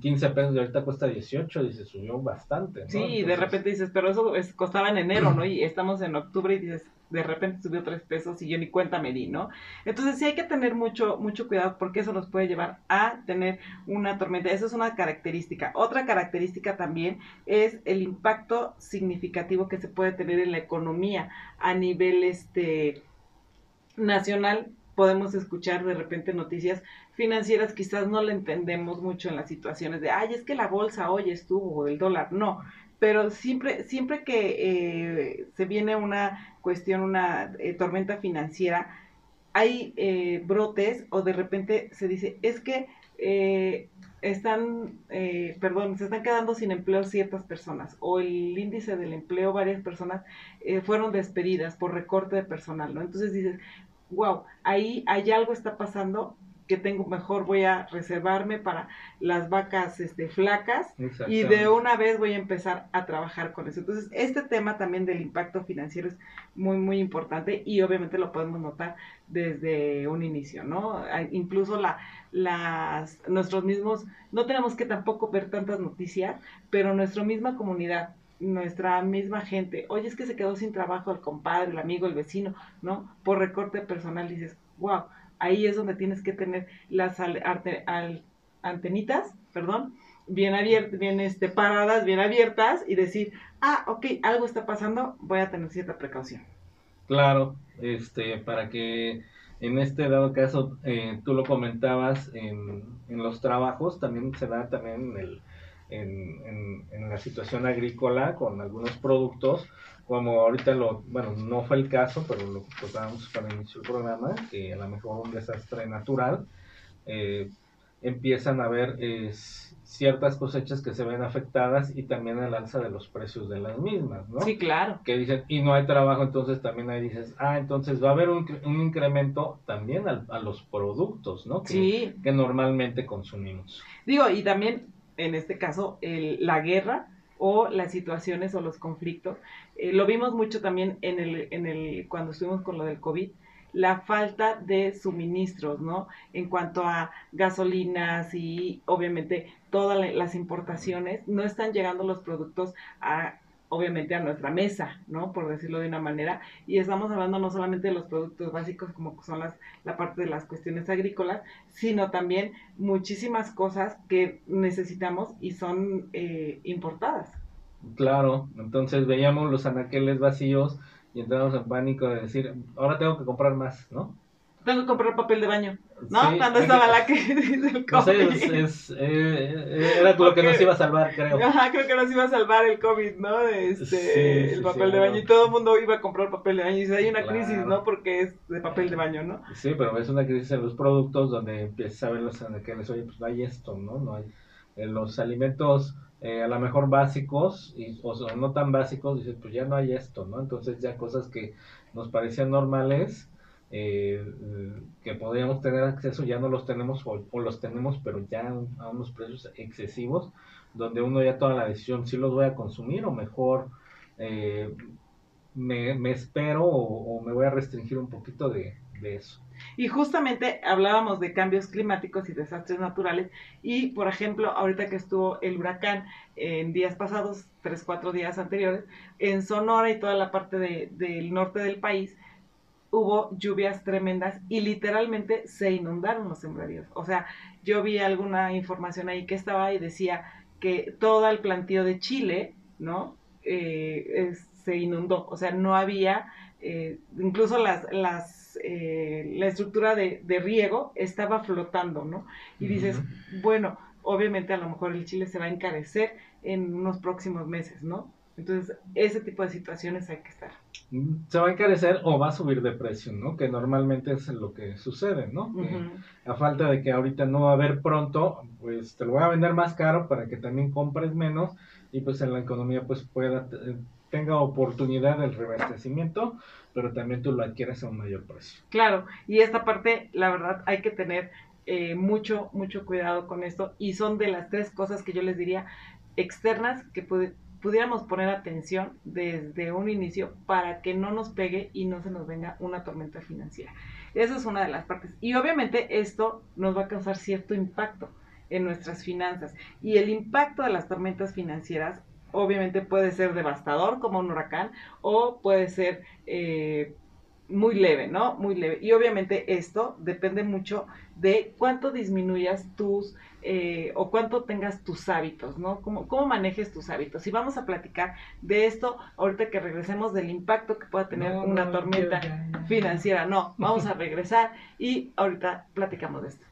Speaker 3: 15 pesos y ahorita cuesta 18, dice, subió bastante. ¿no?
Speaker 1: Sí, y de repente dices, pero eso costaba en enero, ¿no? Y estamos en octubre y dices, de repente subió 3 pesos y yo ni cuenta me di, ¿no? Entonces sí hay que tener mucho, mucho cuidado porque eso nos puede llevar a tener una tormenta. Esa es una característica. Otra característica también es el impacto significativo que se puede tener en la economía a nivel este nacional podemos escuchar de repente noticias financieras, quizás no le entendemos mucho en las situaciones de, ay, es que la bolsa hoy estuvo, o el dólar, no, pero siempre, siempre que eh, se viene una cuestión, una eh, tormenta financiera, hay eh, brotes o de repente se dice, es que están, perdón, se están quedando sin empleo ciertas personas o el índice del empleo, varias personas fueron despedidas por recorte de personal, ¿no? Entonces dices, wow, ahí hay algo está pasando que tengo mejor voy a reservarme para las vacas este, flacas y de una vez voy a empezar a trabajar con eso. Entonces, este tema también del impacto financiero es muy, muy importante y obviamente lo podemos notar desde un inicio, ¿no? Incluso la, las, nuestros mismos, no tenemos que tampoco ver tantas noticias, pero nuestra misma comunidad, nuestra misma gente, oye, es que se quedó sin trabajo el compadre, el amigo, el vecino, ¿no? Por recorte personal, dices, wow, ahí es donde tienes que tener las antenitas, perdón, bien abiertas, bien este, paradas, bien abiertas y decir, ah, ok, algo está pasando, voy a tener cierta precaución.
Speaker 3: Claro, este, para que en este dado caso, eh, tú lo comentabas en, en, los trabajos, también se da también el, en, en, la situación agrícola con algunos productos, como ahorita lo, bueno, no fue el caso, pero lo tocábamos para iniciar el programa, que a lo mejor un desastre natural, eh, empiezan a haber ciertas cosechas que se ven afectadas y también el alza de los precios de las mismas, ¿no?
Speaker 1: Sí, claro.
Speaker 3: Que dicen, y no hay trabajo, entonces también ahí dices, ah, entonces va a haber un, un incremento también a, a, los productos, ¿no? Que,
Speaker 1: sí.
Speaker 3: que normalmente consumimos.
Speaker 1: Digo, y también en este caso, el, la guerra o las situaciones o los conflictos. Eh, lo vimos mucho también en el, en el, cuando estuvimos con lo del COVID, la falta de suministros, ¿no? En cuanto a gasolinas y obviamente todas las importaciones, no están llegando los productos a obviamente a nuestra mesa, ¿no? Por decirlo de una manera. Y estamos hablando no solamente de los productos básicos como son las, la parte de las cuestiones agrícolas, sino también muchísimas cosas que necesitamos y son eh, importadas.
Speaker 3: Claro, entonces veíamos los anaqueles vacíos y entramos en pánico de decir, ahora tengo que comprar más, ¿no?
Speaker 1: tengo que comprar papel de baño, ¿no? Cuando estaba la crisis del COVID.
Speaker 3: No es, eh, eh, era lo que nos iba a salvar, creo.
Speaker 1: Ajá, creo que nos iba a salvar el COVID, ¿no? Este, el papel de baño. Y todo el mundo iba a comprar papel de baño. Y dice, hay una crisis, ¿no? Porque es de papel de baño, ¿no?
Speaker 3: Sí, pero es una crisis en los productos donde empiezas a ver los les oye, pues no hay esto, ¿no? No hay. En los alimentos eh, a lo mejor básicos y, o no tan básicos, dices, pues ya no hay esto, ¿no? Entonces ya cosas que nos parecían normales eh, que podríamos tener acceso, ya no los tenemos o, los tenemos, pero ya a unos precios excesivos, donde uno ya toma la decisión si los voy a consumir o mejor eh, me, espero o, me voy a restringir un poquito de, eso.
Speaker 1: Y justamente hablábamos de cambios climáticos y desastres naturales y, por ejemplo, ahorita que estuvo el huracán en días pasados, tres, cuatro días anteriores, en Sonora y toda la parte del norte del país, hubo lluvias tremendas y literalmente se inundaron los sembradíos. O sea, yo vi alguna información ahí que estaba y decía que todo el plantío de Chile, ¿no? Eh, se inundó, o sea, no había, eh, incluso las, las, eh, la estructura de, riego estaba flotando, ¿no? Y dices, bueno, obviamente a lo mejor el Chile se va a encarecer en unos próximos meses, ¿no? Entonces, ese tipo de situaciones hay que estar.
Speaker 3: Se va a encarecer o va a subir de precio, ¿no? Que normalmente es lo que sucede, ¿no? A falta de que ahorita no va a haber pronto, pues te lo voy a vender más caro para que también compres menos y pues en la economía pues pueda, tenga oportunidad del reabastecimiento, pero también tú lo adquieres a un mayor precio.
Speaker 1: Claro, y esta parte, la verdad, hay que tener eh, mucho, mucho cuidado con esto y son de las tres cosas que yo les diría externas que puede, pudiéramos poner atención desde un inicio para que no nos pegue y no se nos venga una tormenta financiera. Esa es una de las partes. Y obviamente esto nos va a causar cierto impacto en nuestras finanzas. Y el impacto de las tormentas financieras obviamente puede ser devastador como un huracán o puede ser eh, muy leve, ¿no? Muy leve. Y obviamente esto depende mucho de cuánto disminuyas tus eh, o cuánto tengas tus hábitos, ¿no? Cómo, cómo manejes tus hábitos. Y vamos a platicar de esto ahorita que regresemos del impacto que pueda tener una tormenta financiera. No, vamos a regresar y ahorita platicamos de esto.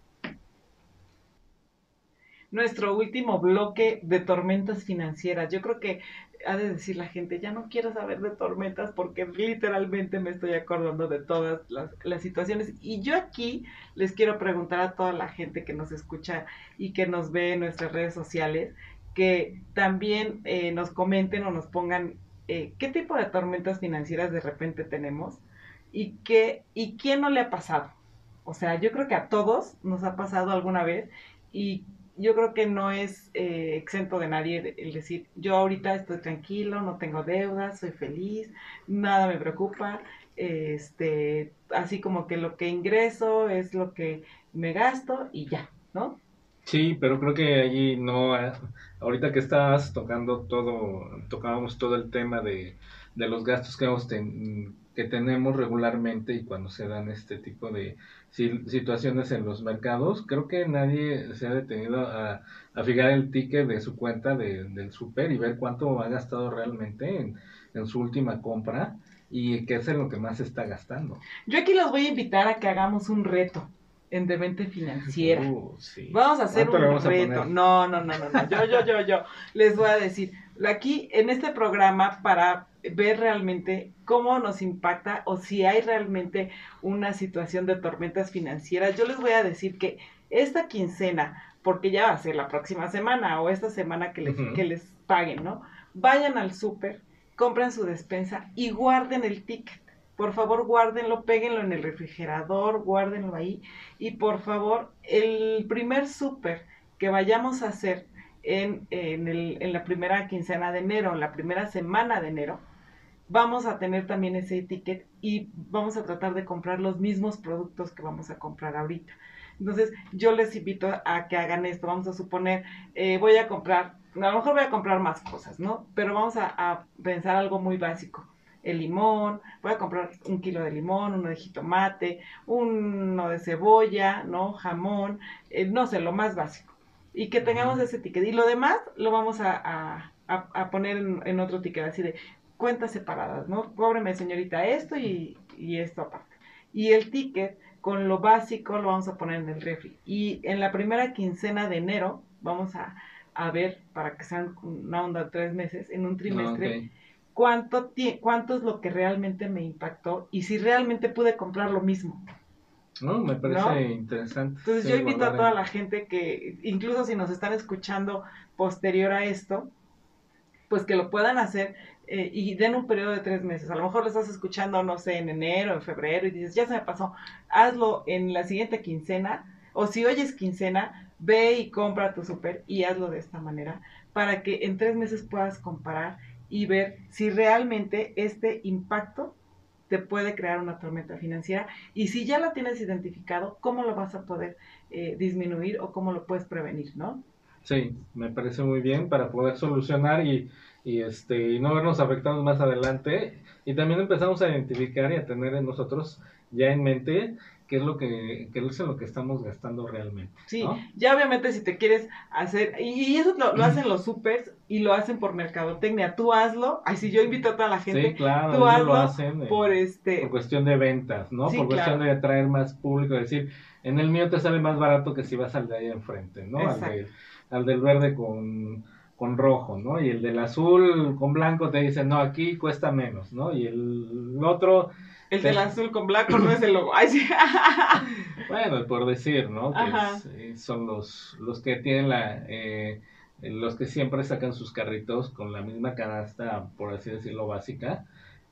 Speaker 1: nuestro último bloque de tormentas financieras. Yo creo que ha de decir la gente, ya no quiero saber de tormentas porque literalmente me estoy acordando de todas las, las, situaciones. Y yo aquí les quiero preguntar a toda la gente que nos escucha y que nos ve en nuestras redes sociales, que también eh, nos comenten o nos pongan eh, qué tipo de tormentas financieras de repente tenemos y, qué, y quién no le ha pasado. O sea, yo creo que a todos nos ha pasado alguna vez y yo creo que no es eh, exento de nadie el decir, yo ahorita estoy tranquilo, no tengo deudas, soy feliz, nada me preocupa, este, así como que lo que ingreso es lo que me gasto y ya, ¿no?
Speaker 3: Sí, pero creo que allí no, eh, ahorita que estás tocando todo, tocábamos todo el tema de, de los gastos que, que tenemos regularmente y cuando se dan este tipo de situaciones en los mercados, creo que nadie se ha detenido a, fijar el ticket de su cuenta de, del super y ver cuánto ha gastado realmente en, en su última compra y qué es lo que más está gastando.
Speaker 1: Yo aquí los voy a invitar a que hagamos un reto en Demente Financiera. Uh, vamos a hacer un reto. no, no, no, no, no. Yo, yo, yo, yo. Les voy a decir, aquí en este programa para ver realmente cómo nos impacta o si hay realmente una situación de tormentas financieras. Yo les voy a decir que esta quincena, porque ya va a ser la próxima semana o esta semana que les, que les paguen, ¿no? Vayan al súper, compren su despensa y guarden el ticket. Por favor, guárdenlo, péguenlo en el refrigerador, guárdenlo ahí. Y por favor, el primer súper que vayamos a hacer en, en, el, en la primera quincena de enero, en la primera semana de enero, vamos a tener también ese ticket y vamos a tratar de comprar los mismos productos que vamos a comprar ahorita. Entonces, yo les invito a que hagan esto. Vamos a suponer, eh, voy a comprar, a lo mejor voy a comprar más cosas, ¿no? Pero vamos a, pensar algo muy básico. El limón, voy a comprar un kilo de limón, uno de jitomate, uno de cebolla, ¿no? Jamón, eh, no sé, lo más básico. Y que tengamos ese ticket. Y lo demás lo vamos a, poner en, en, otro ticket, así de, cuentas separadas, ¿no? Cóbreme, señorita, esto y, esto aparte. Y el ticket con lo básico lo vamos a poner en el refri. Y en la primera quincena de enero vamos a, ver, para que sean una onda de tres meses, en un trimestre, cuánto, cuánto es lo que realmente me impactó y si realmente pude comprar lo mismo.
Speaker 3: No, me parece interesante.
Speaker 1: Entonces yo invito a toda la gente que, incluso si nos están escuchando posterior a esto, pues que lo puedan hacer eh, y den un periodo de tres meses. A lo mejor lo estás escuchando, no sé, en enero, en febrero, y dices, ya se me pasó. Hazlo en la siguiente quincena, o si hoy es quincena, ve y compra tu súper y hazlo de esta manera, para que en tres meses puedas comparar y ver si realmente este impacto te puede crear una tormenta financiera y si ya la tienes identificado, cómo lo vas a poder eh, disminuir o cómo lo puedes prevenir, ¿no?
Speaker 3: Sí, me parece muy bien para poder solucionar y y este y no vernos afectados más adelante. Y también empezamos a identificar y a tener en nosotros ya en mente qué es lo que qué es lo que estamos gastando realmente
Speaker 1: sí ya obviamente si te quieres hacer y, eso lo, hacen los supers y lo hacen por mercadotecnia. Tú hazlo ay si yo invito a toda la gente
Speaker 3: sí, claro,
Speaker 1: tú hazlo
Speaker 3: lo hacen,
Speaker 1: eh, por este
Speaker 3: por cuestión de ventas no por cuestión de atraer más público decir en el mío te sale más barato que si vas al de ahí enfrente no al, al del verde con con rojo, ¿no? Y el del azul con blanco te dice, no, aquí cuesta menos, ¿no? Y el otro...
Speaker 1: El del azul con blanco no es el logo. Ay, sí.
Speaker 3: bueno, por decir, ¿no? Que eh, son los, los que tienen la... Eh, los que siempre sacan sus carritos con la misma canasta, por así decirlo, básica,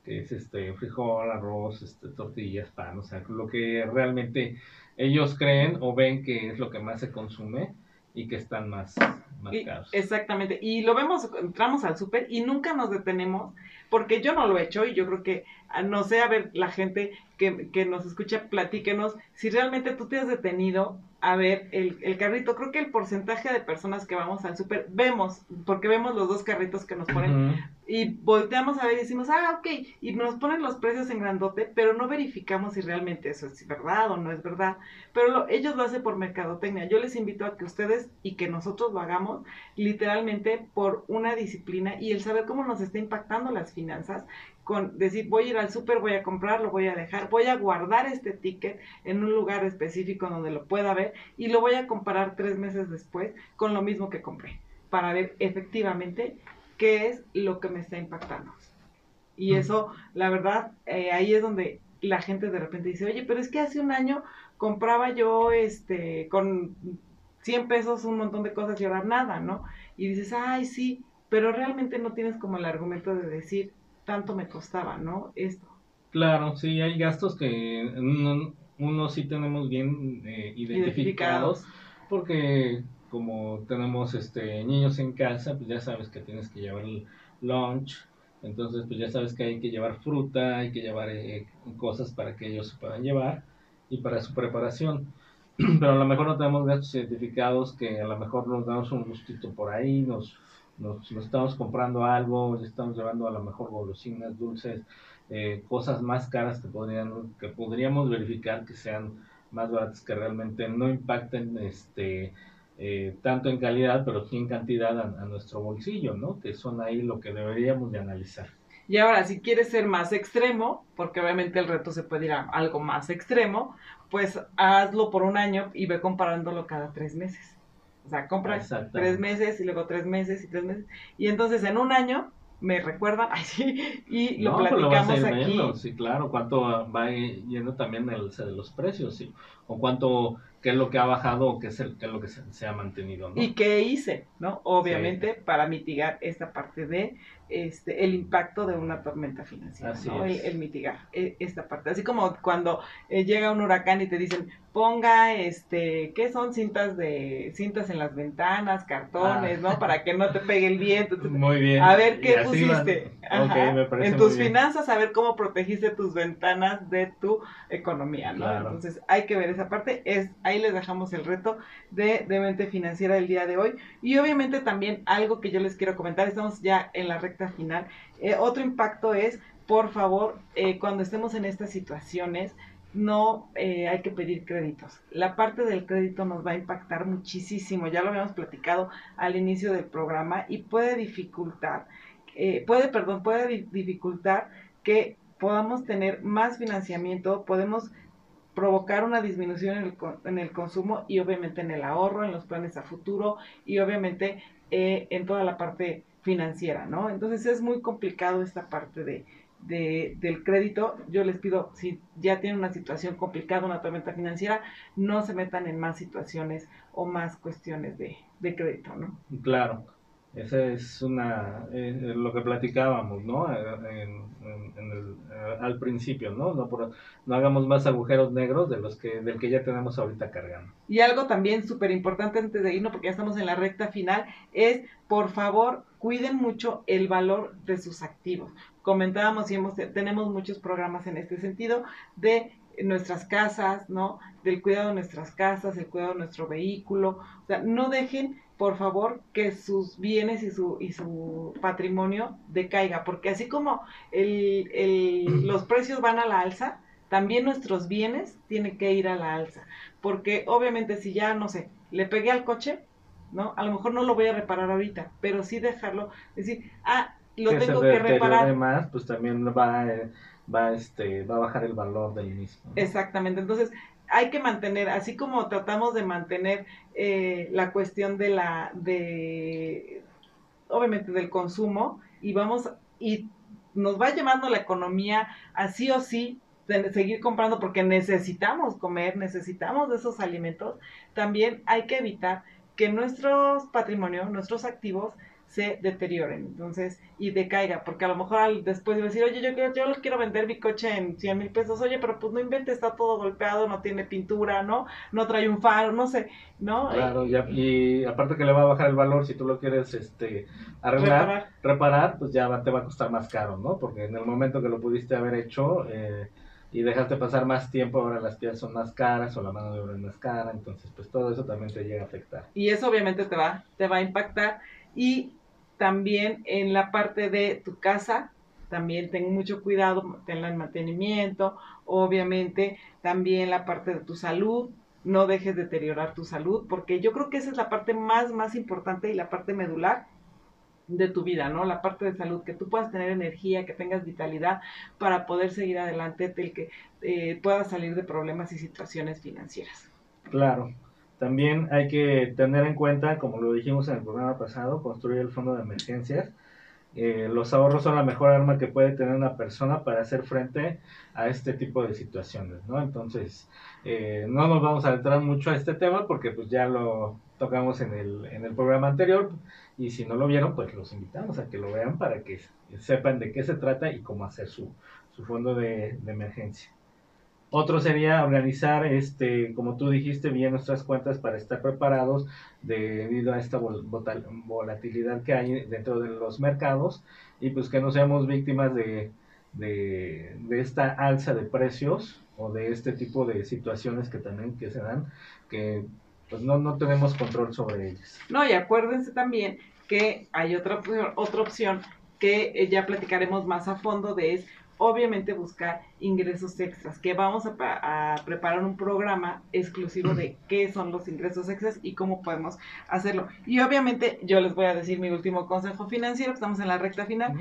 Speaker 3: que es este frijol, arroz, este, tortillas, pan, o sea, lo que realmente ellos creen o ven que es lo que más se consume y que están más,
Speaker 1: Exactamente. Y lo vemos, entramos al súper y nunca nos detenemos, porque yo no lo he hecho y yo creo que, ah, no sé, a ver, la gente que, que nos escucha, platíquenos si realmente tú te has detenido a ver el, el carrito. Creo que el porcentaje de personas que vamos al súper, vemos, porque vemos los dos carritos que nos ponen, y volteamos a ver y decimos, ah, ok, y nos ponen los precios en grandote, pero no verificamos si realmente eso es verdad o no es verdad. Pero ellos lo hacen por mercadotecnia. Yo les invito a que ustedes y que nosotros lo hagamos literalmente por una disciplina y el saber cómo nos está impactando las finanzas, con decir, voy a ir al súper, voy a comprar, lo voy a dejar, voy a guardar este ticket en un lugar específico donde lo pueda ver y lo voy a comparar tres meses después con lo mismo que compré para ver efectivamente qué es lo que me está impactando. Y eso, la verdad, eh, ahí es donde la gente de repente dice, oye, pero es que hace un año compraba yo este con 100 pesos un montón de cosas y ahora nada, ¿no? Y dices, ay, sí, pero realmente no tienes como el argumento de decir, tanto me costaba, ¿no? Esto.
Speaker 3: Claro, sí, hay gastos que uno, sí tenemos bien eh, identificados, porque como tenemos este niños en casa, pues ya sabes que tienes que llevar el lunch, entonces pues ya sabes que hay que llevar fruta, hay que llevar eh, cosas para que ellos se puedan llevar y para su preparación. Pero a lo mejor no tenemos gastos identificados que a lo mejor nos damos un gustito por ahí, nos, nos, estamos comprando algo, estamos llevando a lo mejor golosinas, dulces, eh, cosas más caras que, podrían, que podríamos verificar que sean más baratas que realmente no impacten este eh, tanto en calidad, pero sí en cantidad a, nuestro bolsillo, ¿no? Que son ahí lo que deberíamos de analizar.
Speaker 1: Y ahora, si quieres ser más extremo, porque obviamente el reto se puede ir a algo más extremo, pues hazlo por un año y ve comparándolo cada tres meses. O sea, compras tres meses y luego tres meses y tres meses. Y entonces en un año me recuerdan, ay sí, y lo
Speaker 3: pues
Speaker 1: platicamos aquí.
Speaker 3: sí, claro, cuánto va yendo también el, de los precios, sí, o cuánto qué es lo que ha bajado o qué es, el, qué es lo que se, ha mantenido. ¿no?
Speaker 1: Y qué hice, ¿no? Obviamente para mitigar esta parte de este, el impacto de una tormenta financiera, ¿no? el, mitigar e, esta parte. Así como cuando eh, llega un huracán y te dicen, ponga, este, ¿qué son cintas de cintas en las ventanas, cartones, ¿no? Ah. Para que no te pegue el viento.
Speaker 3: Muy bien.
Speaker 1: A ver qué pusiste. en tus finanzas, a ver cómo protegiste tus ventanas de tu economía, ¿no? Entonces hay que ver esa parte. Es ahí les dejamos el reto de, de mente financiera del día de hoy. Y obviamente también algo que yo les quiero comentar, estamos ya en la recta final. Eh, otro impacto es, por favor, eh, cuando estemos en estas situaciones, no eh, hay que pedir créditos. La parte del crédito nos va a impactar muchísimo, ya lo habíamos platicado al inicio del programa y puede dificultar, puede, perdón, puede dificultar que podamos tener más financiamiento, podemos provocar una disminución en el, en el, consumo y obviamente en el ahorro, en los planes a futuro y obviamente en toda la parte financiera, ¿no? Entonces es muy complicado esta parte de, del crédito. Yo les pido, si ya tienen una situación complicada, una tormenta financiera, no se metan en más situaciones o más cuestiones de, de crédito, ¿no?
Speaker 3: Claro. Esa es una, eh, lo que platicábamos, ¿no? Eh, al principio, ¿no? No, no hagamos más agujeros negros de los que, del que ya tenemos ahorita cargando.
Speaker 1: Y algo también súper importante antes de irnos, porque ya estamos en la recta final, es, por favor, cuiden mucho el valor de sus activos. Comentábamos y hemos, tenemos muchos programas en este sentido de nuestras casas, ¿no? Del cuidado de nuestras casas, el cuidado de nuestro vehículo. O sea, no dejen por favor, que sus bienes y su, y su patrimonio decaiga, porque así como el, el, los precios van a la alza, también nuestros bienes tienen que ir a la alza, porque obviamente si ya, no sé, le pegué al coche, ¿no? A lo mejor no lo voy a reparar ahorita, pero sí dejarlo, decir, ah, lo tengo que reparar.
Speaker 3: Además, pues también va, va, este, va a bajar el valor del mismo.
Speaker 1: Exactamente, entonces hay que mantener, así como tratamos de mantener eh, la cuestión de la, de, obviamente del consumo, y vamos, y nos va llevando la economía así o sí seguir comprando porque necesitamos comer, necesitamos de esos alimentos, también hay que evitar que nuestros patrimonios, nuestros activos, se deterioren, entonces, y decaiga, porque a lo mejor después de decir, oye, yo, yo, yo quiero vender mi coche en 100 mil pesos, oye, pero pues no invente, está todo golpeado, no tiene pintura, ¿no? No trae un faro, no sé, ¿no?
Speaker 3: Claro, y, aparte que le va a bajar el valor si tú lo quieres este arreglar, reparar, pues ya te va a costar más caro, ¿no? Porque en el momento que lo pudiste haber hecho eh, y dejaste pasar más tiempo, ahora las piezas son más caras o la mano de obra es más cara, entonces pues todo eso también te llega a afectar.
Speaker 1: Y eso obviamente te va, te va a impactar y también en la parte de tu casa, también ten mucho cuidado, ten el mantenimiento, obviamente también la parte de tu salud, no dejes deteriorar tu salud, porque yo creo que esa es la parte más, más importante y la parte medular de tu vida, ¿no? La parte de salud, que tú puedas tener energía, que tengas vitalidad para poder seguir adelante, el que eh, puedas salir de problemas y situaciones financieras.
Speaker 3: Claro. También hay que tener en cuenta, como lo dijimos en el programa pasado, construir el fondo de emergencias. Eh, los ahorros son la mejor arma que puede tener una persona para hacer frente a este tipo de situaciones, ¿no? Entonces, eh, no nos vamos a entrar mucho a este tema porque pues ya lo tocamos en el, en el programa anterior y si no lo vieron, pues los invitamos a que lo vean para que sepan de qué se trata y cómo hacer su, su fondo de, emergencia. Otro sería organizar, este, como tú dijiste, bien nuestras cuentas para estar preparados debido a esta volatilidad que hay dentro de los mercados y pues que no seamos víctimas de, de, de, esta alza de precios o de este tipo de situaciones que también que se dan, que pues no, no tenemos control sobre ellas.
Speaker 1: No, y acuérdense también que hay otra, otra opción que eh, ya platicaremos más a fondo de es obviamente buscar ingresos extras, que vamos a, preparar un programa exclusivo de qué son los ingresos extras y cómo podemos hacerlo. Y obviamente yo les voy a decir mi último consejo financiero, estamos en la recta final.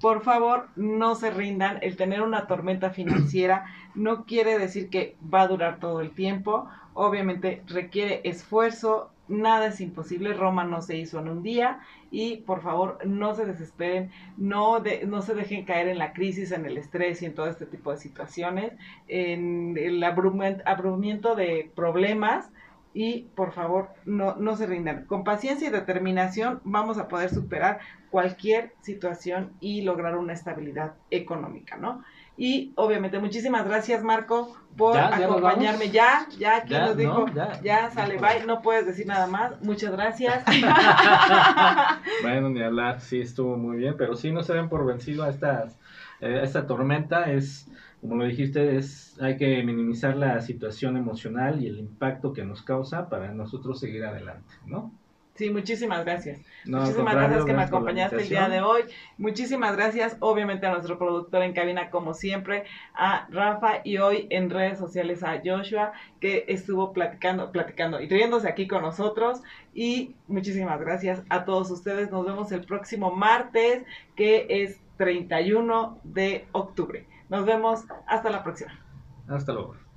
Speaker 1: Por favor, no se rindan. El tener una tormenta financiera no quiere decir que va a durar todo el tiempo. Obviamente requiere esfuerzo, nada es imposible, Roma no se hizo en un día y por favor no se desesperen, no, no se dejen caer en la crisis, en el estrés y en todo este tipo de situaciones, en el abrumamiento de problemas y por favor no, no se rindan. Con paciencia y determinación vamos a poder superar cualquier situación y lograr una estabilidad económica, ¿no? Y obviamente, muchísimas gracias, Marco, por acompañarme. Ya, ya, aquí nos dijo, ya, sale, bye, no puedes decir nada más. Muchas gracias.
Speaker 3: bueno, ni hablar, sí, estuvo muy bien, pero sí, no se den por vencido a, estas, eh, esta tormenta. Es, como lo dijiste, es hay que minimizar la situación emocional y el impacto que nos causa para nosotros seguir adelante, ¿no?
Speaker 1: Sí, muchísimas gracias. muchísimas gracias que me acompañaste el día de hoy. Muchísimas gracias, obviamente, a nuestro productor en cabina, como siempre, a Rafa y hoy en redes sociales a Joshua, que estuvo platicando, platicando y riéndose aquí con nosotros. Y muchísimas gracias a todos ustedes. Nos vemos el próximo martes, que es 31 de octubre. Nos vemos. Hasta la próxima.
Speaker 3: Hasta luego.